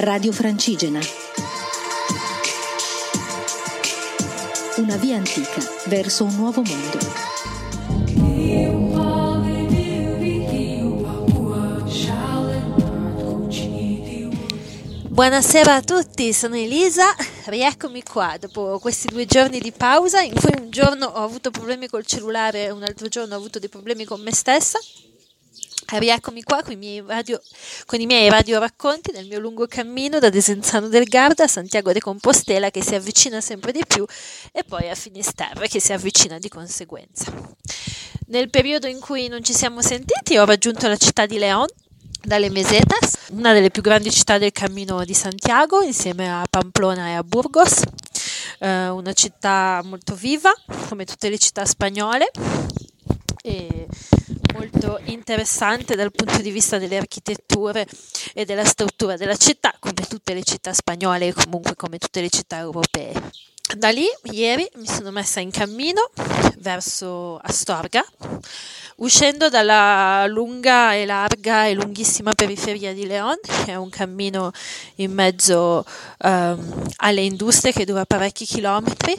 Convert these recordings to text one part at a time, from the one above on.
Radio Francigena. Una via antica verso un nuovo mondo. Buonasera a tutti, sono Elisa, rieccomi qua dopo questi due giorni di pausa in cui un giorno ho avuto problemi col cellulare e un altro giorno ho avuto dei problemi con me stessa. Rieccomi qua con i miei radio, con i miei radio racconti del mio lungo cammino da Desenzano del Garda a Santiago de Compostela che si avvicina sempre di più e poi a Finisterre che si avvicina di conseguenza. Nel periodo in cui non ci siamo sentiti ho raggiunto la città di León dalle Mesetas, una delle più grandi città del Cammino di Santiago, insieme a Pamplona e a Burgos, eh, una città molto viva, come tutte le città spagnole, e molto interessante dal punto di vista delle architetture e della struttura della città, come tutte le città spagnole e comunque come tutte le città europee. Da lì, ieri, mi sono messa in cammino verso Astorga, uscendo dalla lunga e larga e lunghissima periferia di León, che è un cammino in mezzo um, alle industrie che dura parecchi chilometri.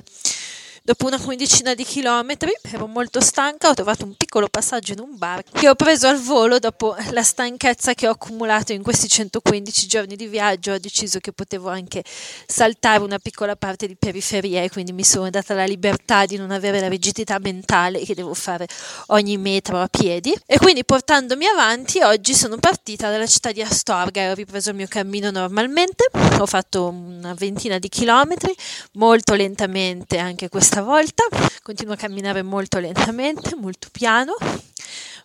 Dopo una quindicina di chilometri ero molto stanca, ho trovato un piccolo passaggio in un bar che ho preso al volo dopo la stanchezza che ho accumulato in questi 115 giorni di viaggio. Ho deciso che potevo anche saltare una piccola parte di periferia e quindi mi sono data la libertà di non avere la rigidità mentale che devo fare ogni metro a piedi. E quindi portandomi avanti, oggi sono partita dalla città di Astorga e ho ripreso il mio cammino normalmente. Ho fatto una ventina di chilometri, molto lentamente anche questa volta, continuo a camminare molto lentamente, molto piano,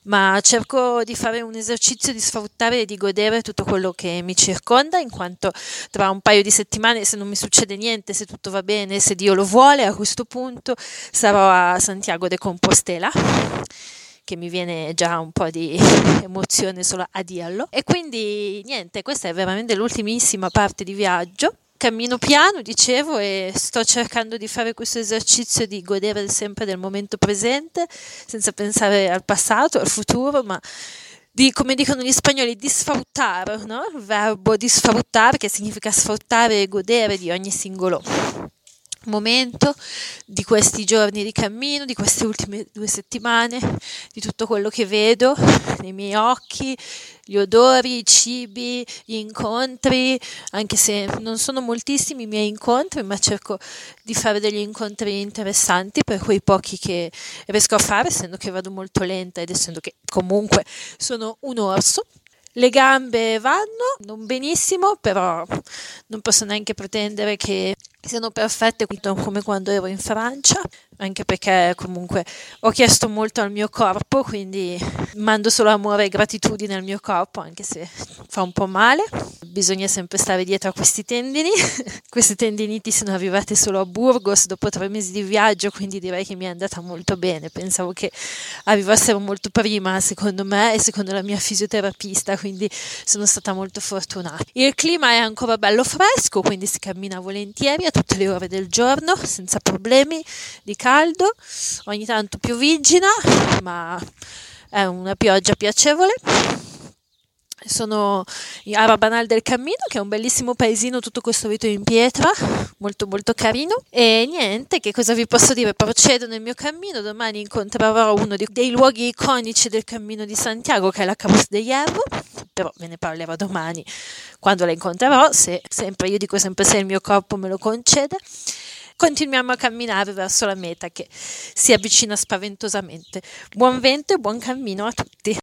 ma cerco di fare un esercizio di sfruttare e di godere tutto quello che mi circonda, in quanto tra un paio di settimane, se non mi succede niente, se tutto va bene, se Dio lo vuole, a questo punto sarò a Santiago de Compostela che mi viene già un po' di emozione solo a dirlo. E quindi niente, questa è veramente l'ultimissima parte di viaggio cammino piano, dicevo, e sto cercando di fare questo esercizio di godere sempre del momento presente, senza pensare al passato, al futuro, ma di, come dicono gli spagnoli, di sfruttare, no? il verbo di sfruttare, che significa sfruttare e godere di ogni singolo momento di questi giorni di cammino, di queste ultime due settimane, di tutto quello che vedo nei miei occhi, gli odori, i cibi, gli incontri, anche se non sono moltissimi i miei incontri, ma cerco di fare degli incontri interessanti per quei pochi che riesco a fare, essendo che vado molto lenta ed essendo che comunque sono un orso. Le gambe vanno, non benissimo, però non posso neanche pretendere che siano perfette come quando ero in Francia, anche perché comunque ho chiesto molto al mio corpo, quindi mando solo amore e gratitudine al mio corpo, anche se fa un po' male. Bisogna sempre stare dietro a questi tendini. Queste tendiniti sono arrivate solo a Burgos dopo tre mesi di viaggio, quindi direi che mi è andata molto bene. Pensavo che arrivassero molto prima, secondo me, e secondo la mia fisioterapista, quindi sono stata molto fortunata. Il clima è ancora bello fresco, quindi si cammina volentieri a tutte le ore del giorno, senza problemi di caldo, ogni tanto pioviggina, ma è una pioggia piacevole. Sono a Rabanal del Cammino, che è un bellissimo paesino tutto costruito in pietra, molto molto carino. E niente, che cosa vi posso dire? Procedo nel mio cammino, domani incontrerò uno dei luoghi iconici del Cammino di Santiago, che è la Cabos de Hierro, però ve ne parlerò domani quando la incontrerò, se sempre, io dico sempre se il mio corpo me lo concede continuiamo a camminare verso la meta che si avvicina spaventosamente. Buon vento e buon cammino a tutti.